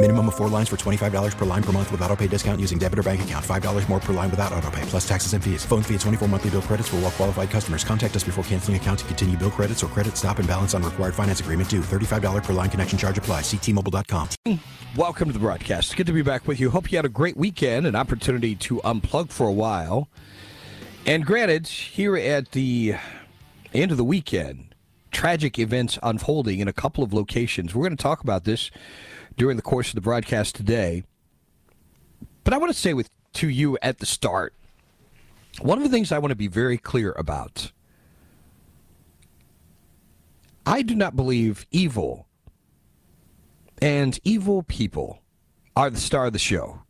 Minimum of four lines for $25 per line per month with auto pay discount using debit or bank account. $5 more per line without auto pay, plus taxes and fees. Phone fee at 24 monthly bill credits for all well qualified customers. Contact us before canceling account to continue bill credits or credit stop and balance on required finance agreement due. $35 per line connection charge apply. Ctmobile.com. Welcome to the broadcast. Good to be back with you. Hope you had a great weekend, an opportunity to unplug for a while. And granted, here at the end of the weekend, tragic events unfolding in a couple of locations. We're going to talk about this during the course of the broadcast today. But I want to say with to you at the start, one of the things I want to be very clear about. I do not believe evil and evil people are the star of the show,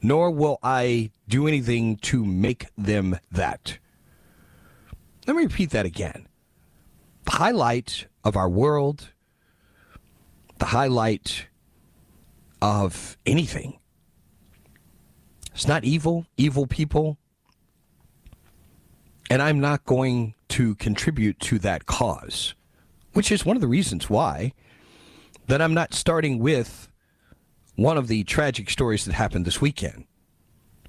nor will I do anything to make them that. Let me repeat that again. The highlight of our world, the highlight of anything. It's not evil, evil people. And I'm not going to contribute to that cause, which is one of the reasons why that I'm not starting with one of the tragic stories that happened this weekend.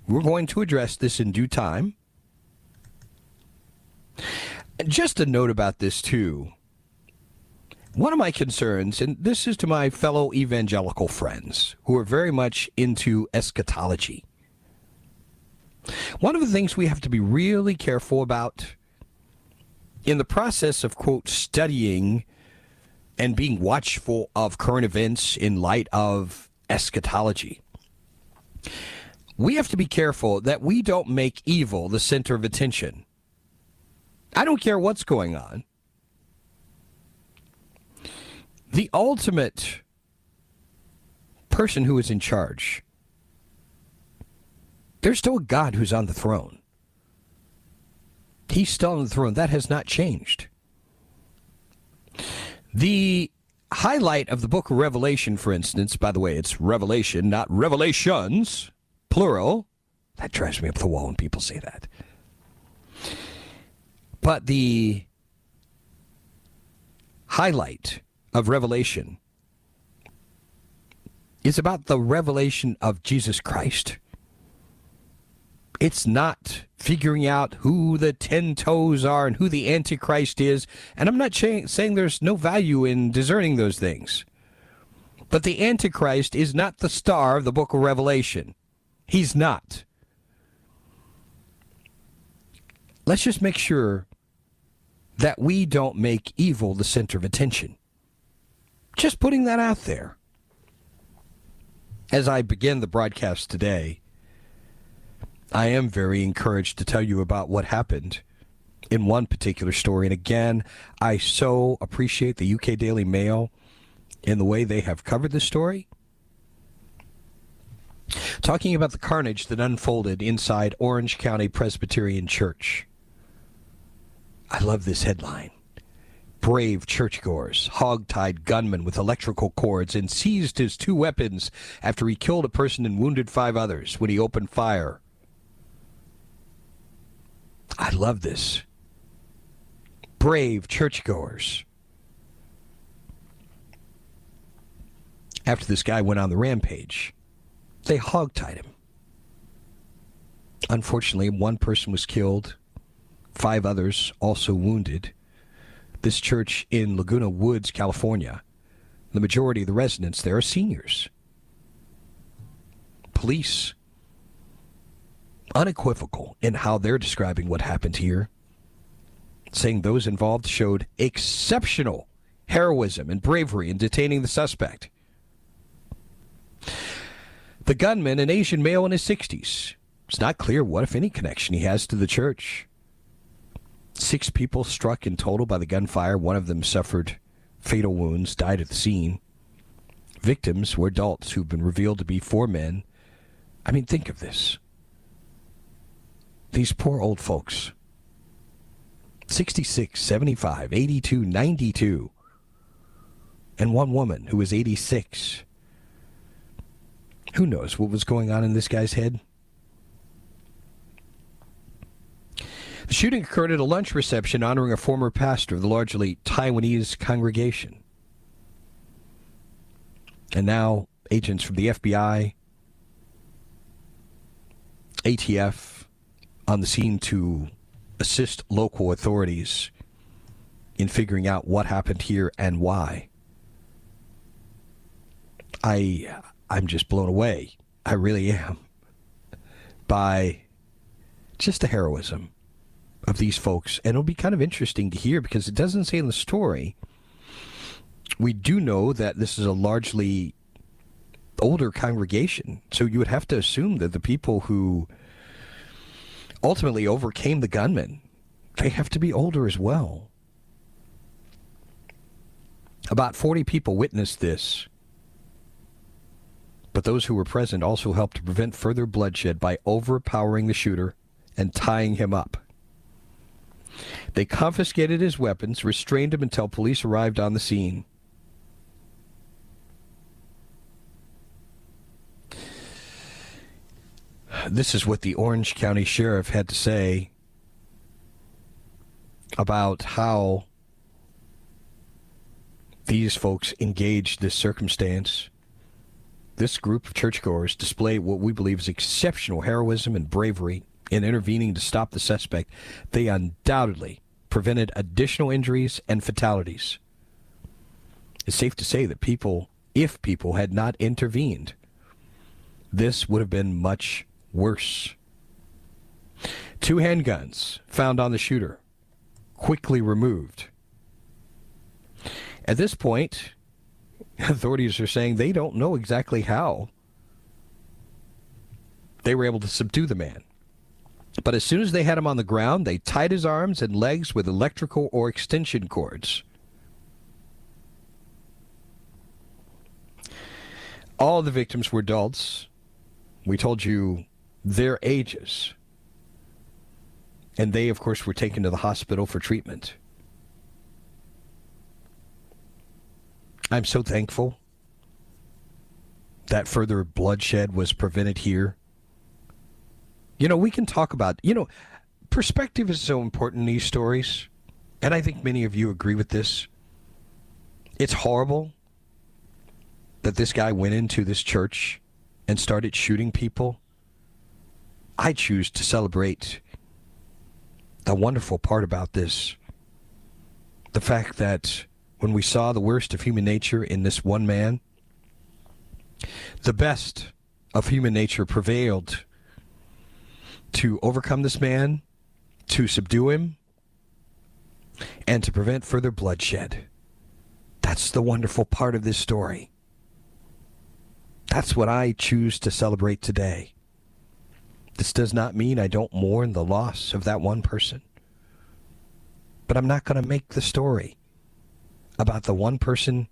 We're going to address this in due time. And just a note about this, too. One of my concerns, and this is to my fellow evangelical friends who are very much into eschatology. One of the things we have to be really careful about in the process of, quote, studying and being watchful of current events in light of eschatology. We have to be careful that we don't make evil the center of attention. I don't care what's going on. The ultimate person who is in charge, there's still a God who's on the throne. He's still on the throne. That has not changed. The highlight of the book of Revelation, for instance, by the way, it's Revelation, not Revelations, plural. That drives me up the wall when people say that. But the highlight of Revelation is about the revelation of Jesus Christ. It's not figuring out who the ten toes are and who the Antichrist is. And I'm not saying there's no value in discerning those things. But the Antichrist is not the star of the book of Revelation. He's not. Let's just make sure that we don't make evil the center of attention. Just putting that out there. As I begin the broadcast today, I am very encouraged to tell you about what happened in one particular story. And again, I so appreciate the UK Daily Mail in the way they have covered the story. Talking about the carnage that unfolded inside Orange County Presbyterian Church. I love this headline. Brave churchgoers hog-tied gunmen with electrical cords and seized his two weapons after he killed a person and wounded five others when he opened fire I love this. Brave churchgoers. After this guy went on the rampage, they hogtied him. Unfortunately, one person was killed, five others also wounded. This church in Laguna Woods, California, the majority of the residents there are seniors. Police unequivocal in how they're describing what happened here. saying those involved showed exceptional heroism and bravery in detaining the suspect. The gunman, an Asian male in his 60s, it's not clear what, if any, connection he has to the church. Six people struck in total by the gunfire. One of them suffered fatal wounds, died at the scene. Victims were adults who've been revealed to be four men. I mean, think of this. These poor old folks 66, 75, 82, 92, and one woman who was 86. Who knows what was going on in this guy's head? The shooting occurred at a lunch reception honoring a former pastor of the largely Taiwanese congregation. And now agents from the FBI, ATF on the scene to assist local authorities in figuring out what happened here and why. I I'm just blown away. I really am by just the heroism of these folks. And it'll be kind of interesting to hear because it doesn't say in the story. We do know that this is a largely older congregation. So you would have to assume that the people who ultimately overcame the gunman, they have to be older as well. About 40 people witnessed this. But those who were present also helped to prevent further bloodshed by overpowering the shooter and tying him up. They confiscated his weapons, restrained him until police arrived on the scene. This is what the Orange County Sheriff had to say about how these folks engaged this circumstance. This group of churchgoers displayed what we believe is exceptional heroism and bravery in intervening to stop the suspect. They undoubtedly prevented additional injuries and fatalities. It's safe to say that people, if people had not intervened, this would have been much worse. Two handguns found on the shooter, quickly removed. At this point, authorities are saying they don't know exactly how they were able to subdue the man. But as soon as they had him on the ground, they tied his arms and legs with electrical or extension cords. All the victims were adults. We told you their ages. And they, of course, were taken to the hospital for treatment. I'm so thankful that further bloodshed was prevented here. You know, we can talk about, you know, perspective is so important in these stories. And I think many of you agree with this. It's horrible that this guy went into this church and started shooting people. I choose to celebrate the wonderful part about this the fact that when we saw the worst of human nature in this one man, the best of human nature prevailed to overcome this man, to subdue him, and to prevent further bloodshed. That's the wonderful part of this story. That's what I choose to celebrate today. This does not mean I don't mourn the loss of that one person. But I'm not going to make the story about the one person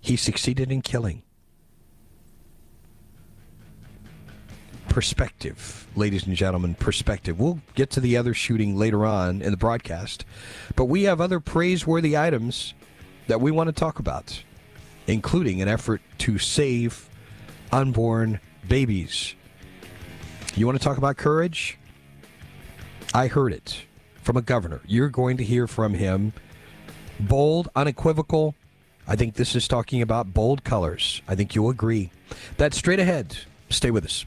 he succeeded in killing. Perspective, ladies and gentlemen, perspective. We'll get to the other shooting later on in the broadcast, but we have other praiseworthy items that we want to talk about, including an effort to save unborn babies you want to talk about courage? I heard it from a governor. You're going to hear from him. Bold, unequivocal. I think this is talking about bold colors. I think you'll agree. That's straight ahead. Stay with us.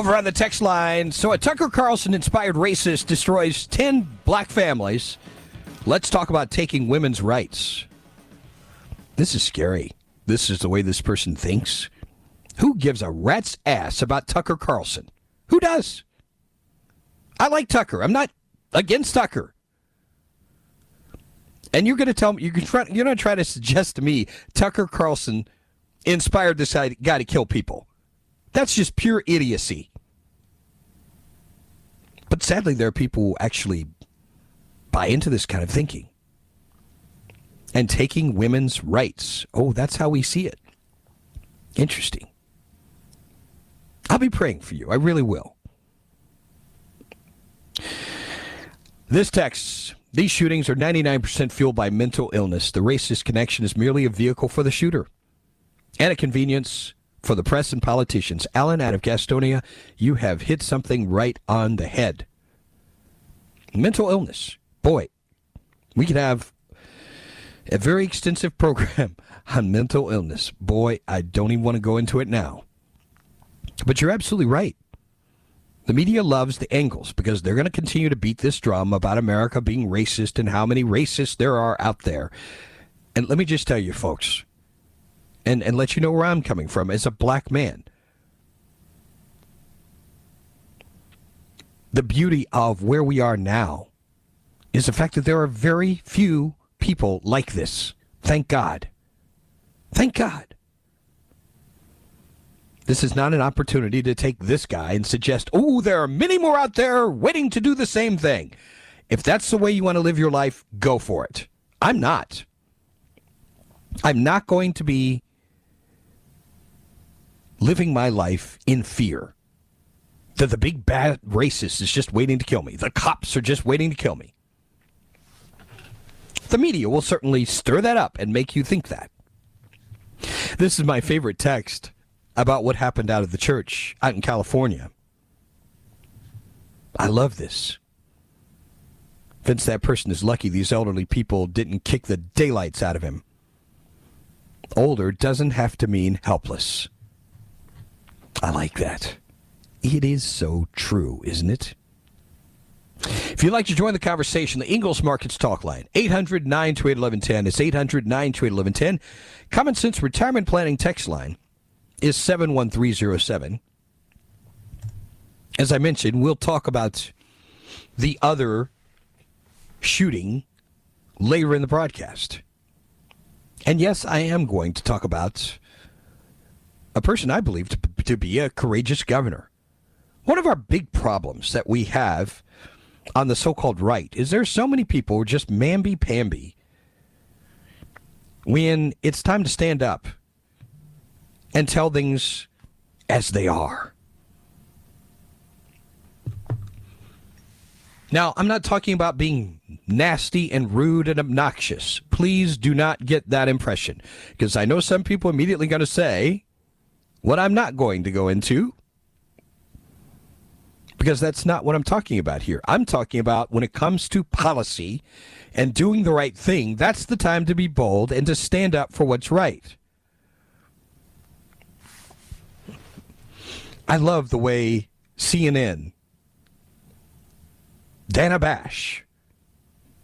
Over on the text line, so a Tucker Carlson inspired racist destroys 10 black families. Let's talk about taking women's rights. This is scary. This is the way this person thinks. Who gives a rat's ass about Tucker Carlson? Who does? I like Tucker. I'm not against Tucker. And you're going to tell me you can try, you're going to try to suggest to me Tucker Carlson inspired this guy to kill people. That's just pure idiocy. Sadly, there are people who actually buy into this kind of thinking and taking women's rights. Oh, that's how we see it. Interesting. I'll be praying for you. I really will. This text these shootings are 99% fueled by mental illness. The racist connection is merely a vehicle for the shooter and a convenience for the press and politicians. Alan out of Gastonia, you have hit something right on the head. Mental illness. Boy, we could have a very extensive program on mental illness. Boy, I don't even want to go into it now. But you're absolutely right. The media loves the angles because they're going to continue to beat this drum about America being racist and how many racists there are out there. And let me just tell you, folks, and, and let you know where I'm coming from as a black man. The beauty of where we are now is the fact that there are very few people like this. Thank God. Thank God. This is not an opportunity to take this guy and suggest, oh, there are many more out there waiting to do the same thing. If that's the way you want to live your life, go for it. I'm not. I'm not going to be living my life in fear that the big bad racist is just waiting to kill me. The cops are just waiting to kill me. The media will certainly stir that up and make you think that. This is my favorite text about what happened out of the church out in California. I love this. Vince, that person is lucky these elderly people didn't kick the daylights out of him. Older doesn't have to mean helpless. I like that. It is so true, isn't it? If you'd like to join the conversation, the Ingles Markets Talk Line, 800 928 1110. It's 800 928 1110. Common Sense Retirement Planning text line is 71307. As I mentioned, we'll talk about the other shooting later in the broadcast. And yes, I am going to talk about a person I believe to, to be a courageous governor. One of our big problems that we have on the so called right is there's so many people who are just mamby pamby when it's time to stand up and tell things as they are. Now, I'm not talking about being nasty and rude and obnoxious. Please do not get that impression because I know some people immediately going to say, what I'm not going to go into, because that's not what I'm talking about here. I'm talking about when it comes to policy and doing the right thing, that's the time to be bold and to stand up for what's right. I love the way CNN, Dana Bash,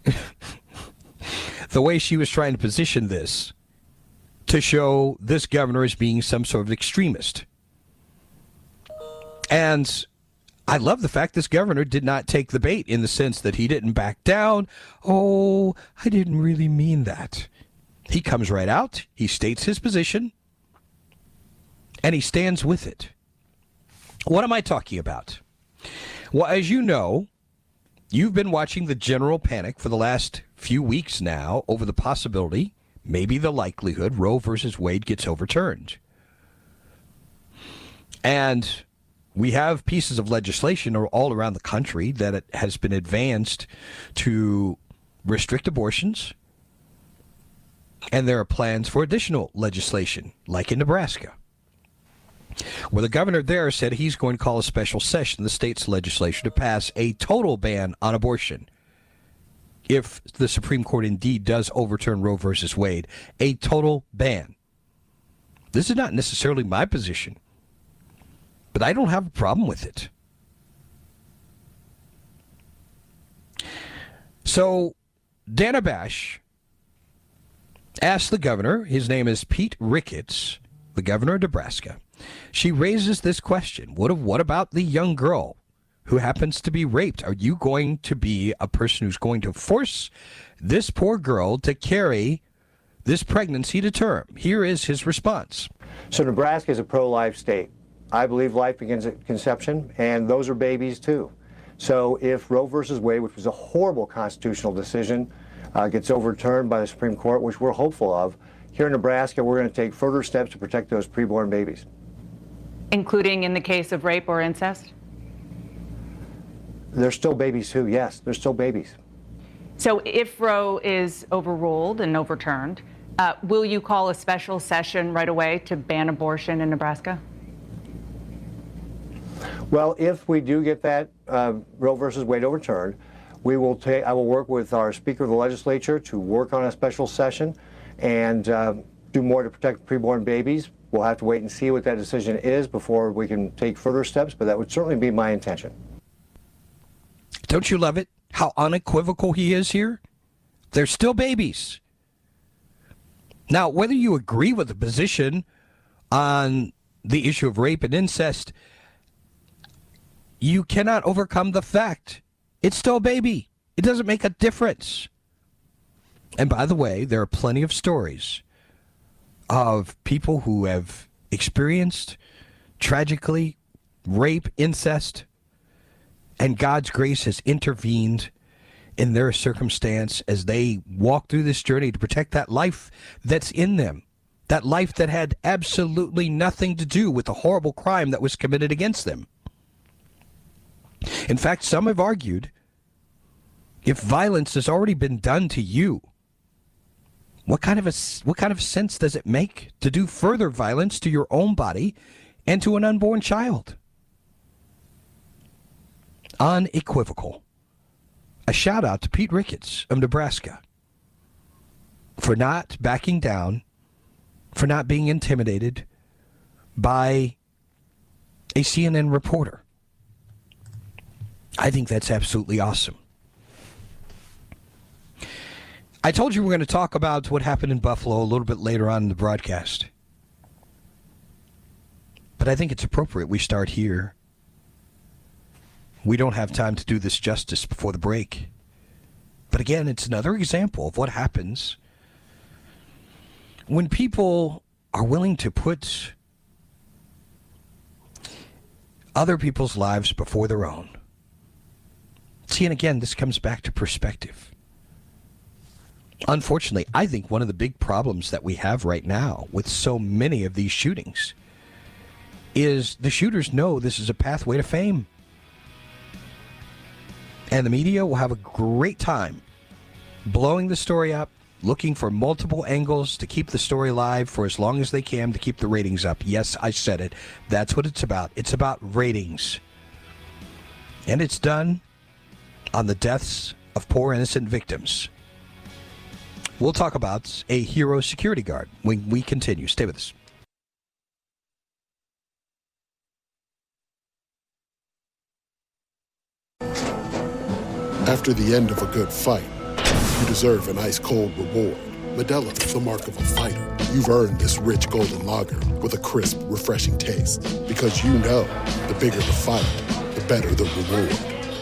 the way she was trying to position this to show this governor as being some sort of extremist. And I love the fact this governor did not take the bait in the sense that he didn't back down. Oh, I didn't really mean that. He comes right out, he states his position, and he stands with it. What am I talking about? Well, as you know, you've been watching the general panic for the last few weeks now over the possibility, maybe the likelihood, Roe versus Wade gets overturned. And we have pieces of legislation all around the country that has been advanced to restrict abortions. And there are plans for additional legislation, like in Nebraska, where the governor there said he's going to call a special session of the state's legislature to pass a total ban on abortion. If the Supreme Court indeed does overturn Roe versus Wade, a total ban. This is not necessarily my position. But I don't have a problem with it. So, Dana Bash asked the governor, his name is Pete Ricketts, the governor of Nebraska. She raises this question What, what about the young girl who happens to be raped? Are you going to be a person who's going to force this poor girl to carry this pregnancy to term? Here is his response. So, Nebraska is a pro life state. I believe life begins at conception, and those are babies too. So if Roe versus Wade, which was a horrible constitutional decision, uh, gets overturned by the Supreme Court, which we're hopeful of, here in Nebraska, we're going to take further steps to protect those preborn babies. Including in the case of rape or incest? They're still babies too, yes, they're still babies. So if Roe is overruled and overturned, uh, will you call a special session right away to ban abortion in Nebraska? Well, if we do get that uh, Roe versus Wade overturned, we will take. I will work with our Speaker of the Legislature to work on a special session and uh, do more to protect preborn babies. We'll have to wait and see what that decision is before we can take further steps, but that would certainly be my intention. Don't you love it? How unequivocal he is here? They're still babies. Now, whether you agree with the position on the issue of rape and incest, you cannot overcome the fact it's still a baby. It doesn't make a difference. And by the way, there are plenty of stories of people who have experienced tragically rape, incest, and God's grace has intervened in their circumstance as they walk through this journey to protect that life that's in them. That life that had absolutely nothing to do with the horrible crime that was committed against them. In fact, some have argued if violence has already been done to you, what kind of a what kind of sense does it make to do further violence to your own body and to an unborn child? Unequivocal. A shout out to Pete Ricketts of Nebraska for not backing down, for not being intimidated by a CNN reporter. I think that's absolutely awesome. I told you we are going to talk about what happened in Buffalo a little bit later on in the broadcast. But I think it's appropriate we start here. We don't have time to do this justice before the break. But again, it's another example of what happens when people are willing to put other people's lives before their own. See, and again, this comes back to perspective. Unfortunately, I think one of the big problems that we have right now with so many of these shootings is the shooters know this is a pathway to fame. And the media will have a great time blowing the story up, looking for multiple angles to keep the story alive for as long as they can to keep the ratings up. Yes, I said it. That's what it's about. It's about ratings. And it's done on the deaths of poor innocent victims. We'll talk about a hero security guard when we continue. Stay with us. After the end of a good fight, you deserve an ice cold reward. Modelo is the mark of a fighter. You've earned this rich golden lager with a crisp, refreshing taste. Because you know the bigger the fight, the better the reward.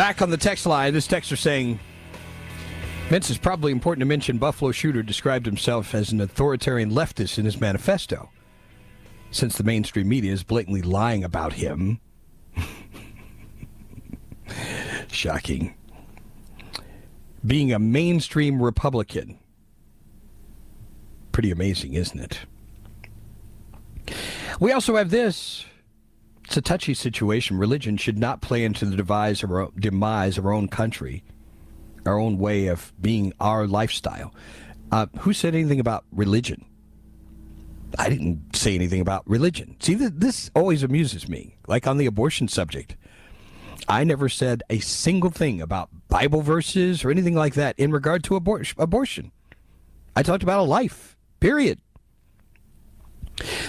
Back on the text line, this texter saying, Vince, it's probably important to mention Buffalo Shooter described himself as an authoritarian leftist in his manifesto. Since the mainstream media is blatantly lying about him. Shocking. Being a mainstream Republican. Pretty amazing, isn't it? We also have this. It's a touchy situation. Religion should not play into the demise of our, demise of our own country, our own way of being our lifestyle. Uh, who said anything about religion? I didn't say anything about religion. See, this always amuses me, like on the abortion subject. I never said a single thing about Bible verses or anything like that in regard to abor- abortion. I talked about a life, period.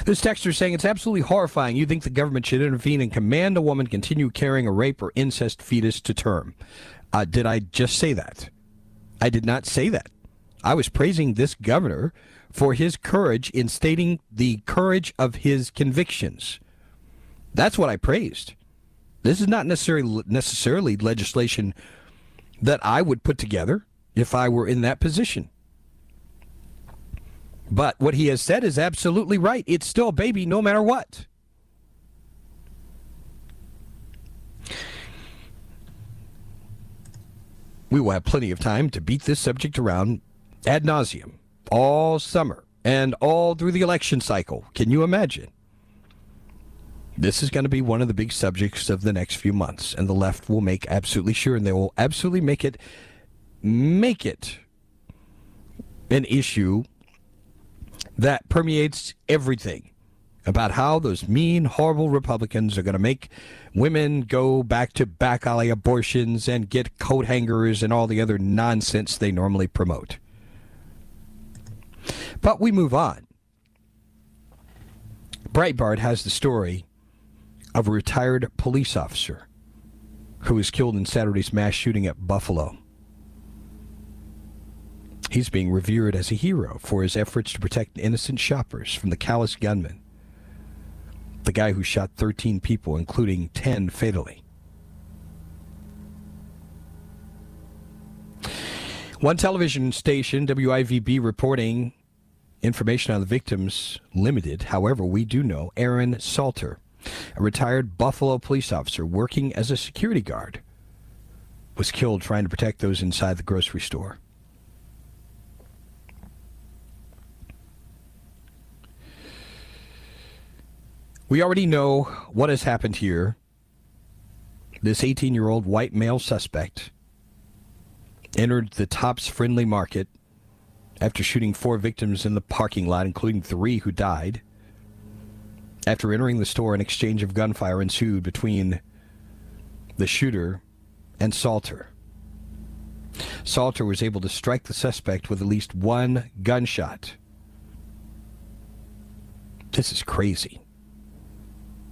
This texter is saying it's absolutely horrifying. You think the government should intervene and command a woman continue carrying a rape or incest fetus to term. Uh, did I just say that? I did not say that. I was praising this governor for his courage in stating the courage of his convictions. That's what I praised. This is not necessarily necessarily legislation that I would put together if I were in that position. But what he has said is absolutely right. It's still a baby no matter what. We will have plenty of time to beat this subject around ad nauseum all summer and all through the election cycle. Can you imagine? This is going to be one of the big subjects of the next few months, and the left will make absolutely sure, and they will absolutely make it make it an issue that permeates everything about how those mean, horrible Republicans are going to make women go back to back alley abortions and get coat hangers and all the other nonsense they normally promote. But we move on. Breitbart has the story of a retired police officer who was killed in Saturday's mass shooting at Buffalo. He's being revered as a hero for his efforts to protect innocent shoppers from the callous gunman, the guy who shot 13 people, including 10 fatally. One television station, WIVB, reporting information on the victims limited. However, we do know Aaron Salter, a retired Buffalo police officer working as a security guard, was killed trying to protect those inside the grocery store. We already know what has happened here. This 18 year old white male suspect entered the Tops Friendly Market after shooting four victims in the parking lot, including three who died. After entering the store, an exchange of gunfire ensued between the shooter and Salter. Salter was able to strike the suspect with at least one gunshot. This is crazy.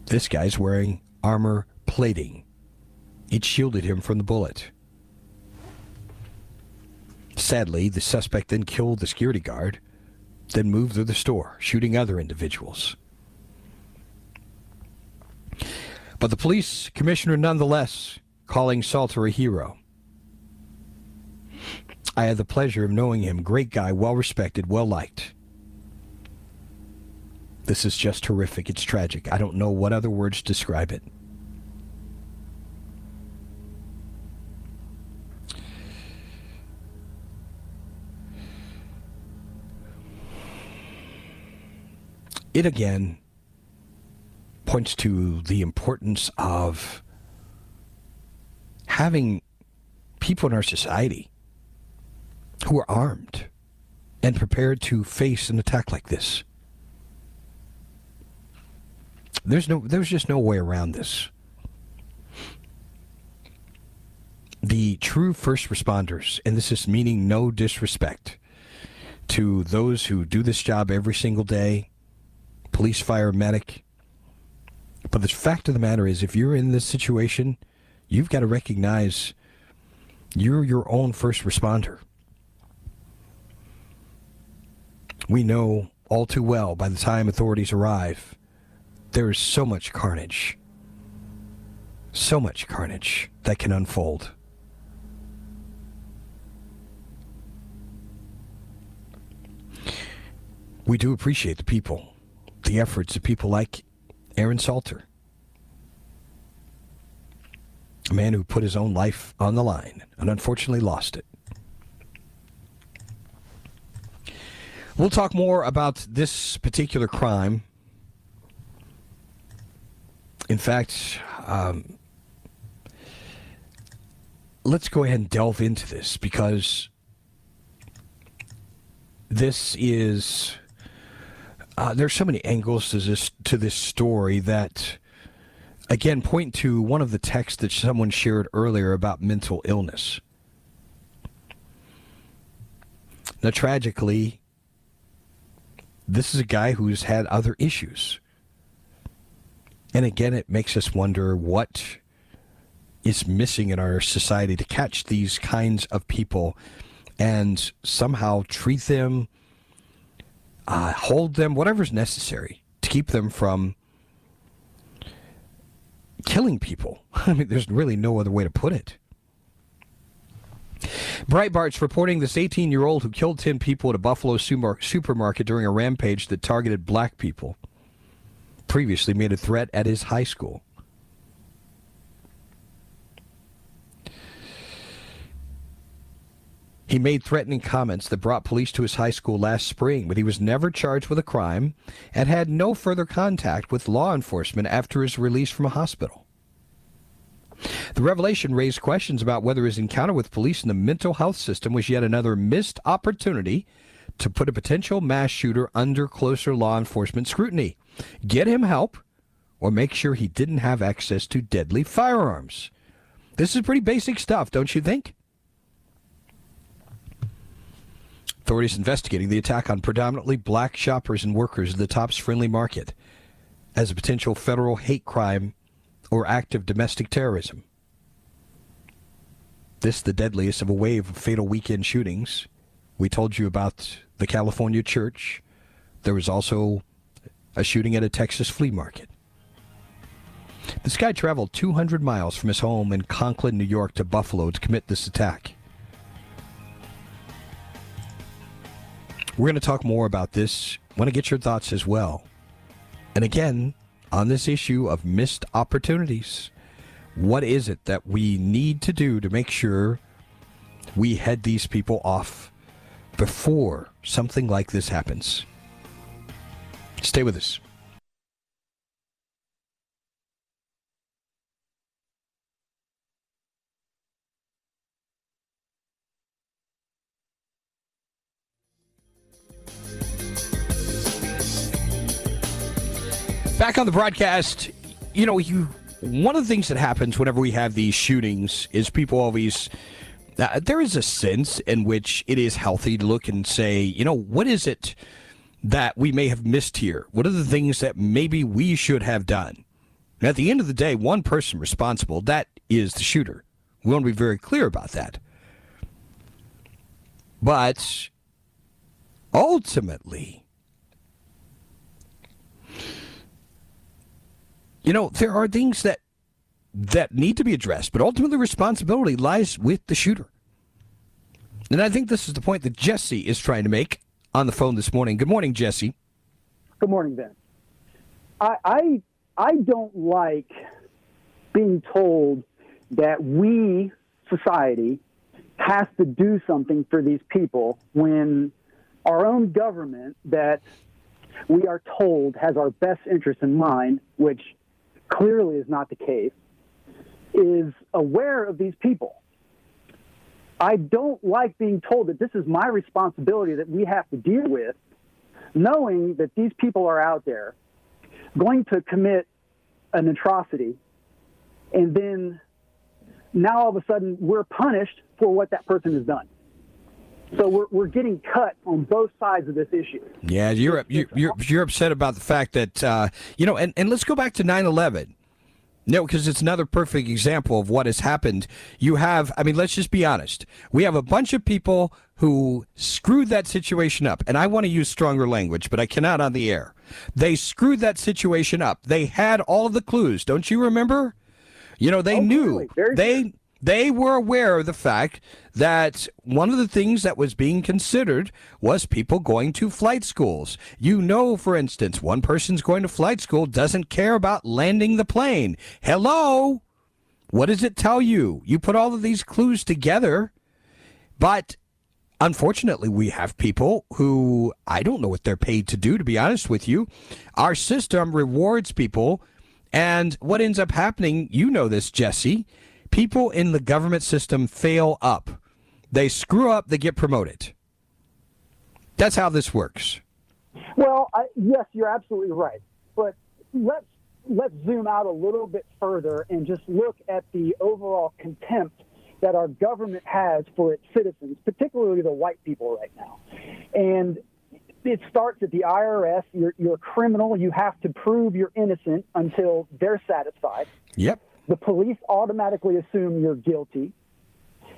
This guy's wearing armor plating. It shielded him from the bullet. Sadly, the suspect then killed the security guard, then moved through the store, shooting other individuals. But the police commissioner, nonetheless, calling Salter a hero. I had the pleasure of knowing him. Great guy, well respected, well liked. This is just horrific. It's tragic. I don't know what other words describe it. It again points to the importance of having people in our society who are armed and prepared to face an attack like this. There's no there's just no way around this. The true first responders, and this is meaning no disrespect to those who do this job every single day, police, fire, medic. But the fact of the matter is if you're in this situation, you've got to recognize you're your own first responder. We know all too well by the time authorities arrive, there is so much carnage. So much carnage that can unfold. We do appreciate the people, the efforts of people like Aaron Salter, a man who put his own life on the line and unfortunately lost it. We'll talk more about this particular crime. In fact, um, let's go ahead and delve into this because this is uh, there's so many angles to this to this story that again point to one of the texts that someone shared earlier about mental illness. Now, tragically, this is a guy who's had other issues. And again, it makes us wonder what is missing in our society to catch these kinds of people and somehow treat them, uh, hold them, whatever's necessary to keep them from killing people. I mean, there's really no other way to put it. Breitbart's reporting this 18 year old who killed 10 people at a Buffalo supermarket during a rampage that targeted black people previously made a threat at his high school. He made threatening comments that brought police to his high school last spring, but he was never charged with a crime and had no further contact with law enforcement after his release from a hospital. The revelation raised questions about whether his encounter with police in the mental health system was yet another missed opportunity to put a potential mass shooter under closer law enforcement scrutiny. Get him help or make sure he didn't have access to deadly firearms. This is pretty basic stuff, don't you think? Authorities investigating the attack on predominantly black shoppers and workers at the Tops Friendly Market as a potential federal hate crime or act of domestic terrorism. This the deadliest of a wave of fatal weekend shootings. We told you about the California church. There was also a shooting at a Texas flea market. This guy traveled 200 miles from his home in Conklin, New York to Buffalo to commit this attack. We're going to talk more about this. Want to get your thoughts as well. And again, on this issue of missed opportunities. What is it that we need to do to make sure we head these people off before something like this happens? Stay with us. Back on the broadcast, you know, you one of the things that happens whenever we have these shootings is people always uh, there is a sense in which it is healthy to look and say, you know, what is it that we may have missed here? What are the things that maybe we should have done? And at the end of the day, one person responsible, that is the shooter. We want to be very clear about that. But ultimately, you know, there are things that that need to be addressed, but ultimately responsibility lies with the shooter. And I think this is the point that Jesse is trying to make on the phone this morning. Good morning, Jesse. Good morning, Ben. I I, I don't like being told that we society has to do something for these people when our own government that we are told has our best interest in mind, which clearly is not the case, is aware of these people. I don't like being told that this is my responsibility that we have to deal with, knowing that these people are out there going to commit an atrocity, and then now all of a sudden we're punished for what that person has done. So we're, we're getting cut on both sides of this issue. Yeah, you're you're you're, you're upset about the fact that uh, you know, and, and let's go back to 9/11. No, because it's another perfect example of what has happened. You have, I mean, let's just be honest. We have a bunch of people who screwed that situation up, and I want to use stronger language, but I cannot on the air. They screwed that situation up. They had all of the clues. Don't you remember? You know, they oh, knew. They they were aware of the fact that one of the things that was being considered was people going to flight schools. You know, for instance, one person's going to flight school doesn't care about landing the plane. Hello? What does it tell you? You put all of these clues together, but unfortunately, we have people who I don't know what they're paid to do, to be honest with you. Our system rewards people. And what ends up happening, you know this, Jesse people in the government system fail up. They screw up, they get promoted. That's how this works. Well, I, yes, you're absolutely right. But let's let's zoom out a little bit further and just look at the overall contempt that our government has for its citizens, particularly the white people right now. And it starts at the IRS. You're, you're a criminal. You have to prove you're innocent until they're satisfied. Yep. The police automatically assume you're guilty.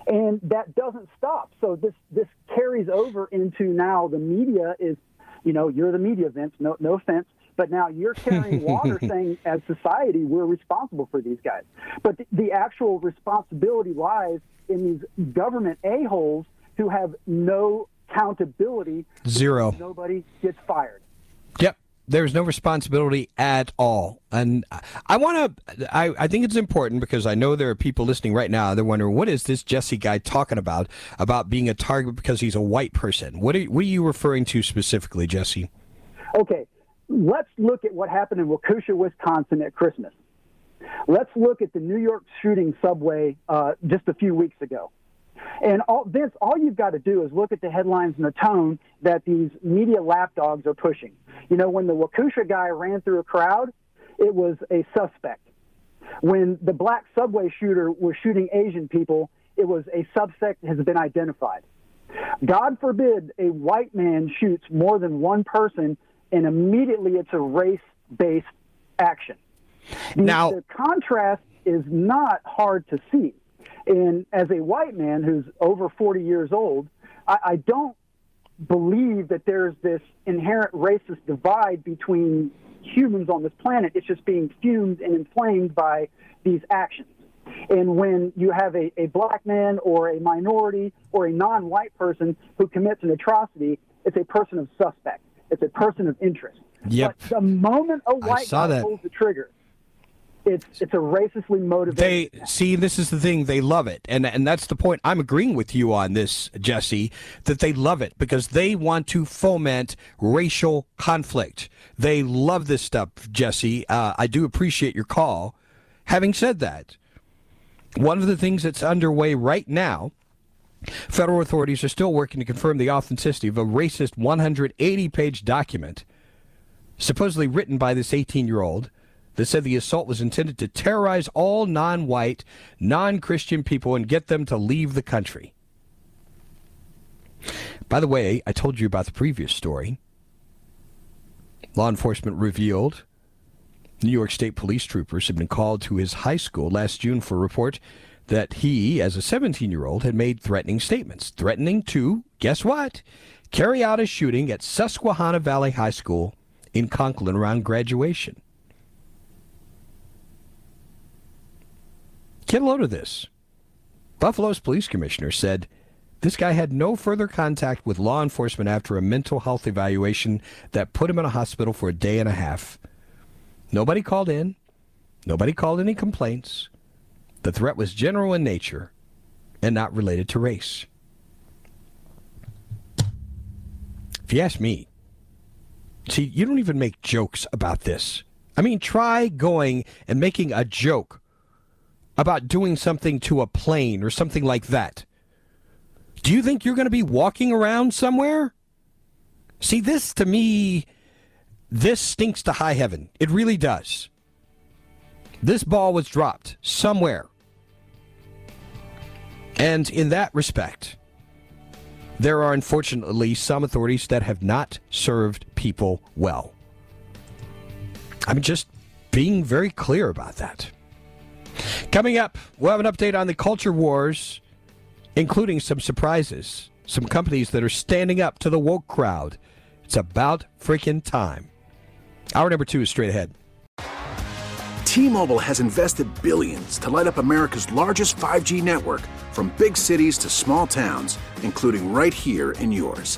And that doesn't stop. So this, this carries over into now the media is, you know, you're the media, Vince, no, no offense. But now you're carrying water saying, as society, we're responsible for these guys. But the, the actual responsibility lies in these government a-holes who have no accountability. Zero. Nobody gets fired. There's no responsibility at all. And I want to, I, I think it's important because I know there are people listening right now. They're wondering, what is this Jesse guy talking about, about being a target because he's a white person? What are, what are you referring to specifically, Jesse? Okay, let's look at what happened in Waukesha, Wisconsin at Christmas. Let's look at the New York shooting subway uh, just a few weeks ago. And all, Vince, all you've got to do is look at the headlines and the tone that these media lapdogs are pushing. You know, when the Waukesha guy ran through a crowd, it was a suspect. When the black subway shooter was shooting Asian people, it was a suspect has been identified. God forbid a white man shoots more than one person, and immediately it's a race-based action. Now, the contrast is not hard to see. And as a white man who's over 40 years old, I, I don't believe that there's this inherent racist divide between humans on this planet. It's just being fumed and inflamed by these actions. And when you have a, a black man or a minority or a non white person who commits an atrocity, it's a person of suspect. It's a person of interest. Yep. But the moment a white guy pulls the trigger, it's it's a racistly motivated. They see this is the thing they love it, and and that's the point. I'm agreeing with you on this, Jesse, that they love it because they want to foment racial conflict. They love this stuff, Jesse. Uh, I do appreciate your call. Having said that, one of the things that's underway right now. Federal authorities are still working to confirm the authenticity of a racist 180 page document, supposedly written by this 18 year old that said the assault was intended to terrorize all non white, non Christian people and get them to leave the country. By the way, I told you about the previous story. Law enforcement revealed New York State police troopers had been called to his high school last June for a report that he, as a 17 year old, had made threatening statements, threatening to, guess what, carry out a shooting at Susquehanna Valley High School in Conklin around graduation. Get a load of this. Buffalo's police commissioner said this guy had no further contact with law enforcement after a mental health evaluation that put him in a hospital for a day and a half. Nobody called in. Nobody called any complaints. The threat was general in nature and not related to race. If you ask me, see, you don't even make jokes about this. I mean, try going and making a joke about doing something to a plane or something like that. Do you think you're going to be walking around somewhere? See, this to me, this stinks to high heaven. It really does. This ball was dropped somewhere. And in that respect, there are unfortunately some authorities that have not served people well. I'm just being very clear about that. Coming up, we'll have an update on the culture wars, including some surprises, some companies that are standing up to the woke crowd. It's about freaking time. Hour number two is straight ahead. T-Mobile has invested billions to light up America's largest 5G network from big cities to small towns, including right here in yours.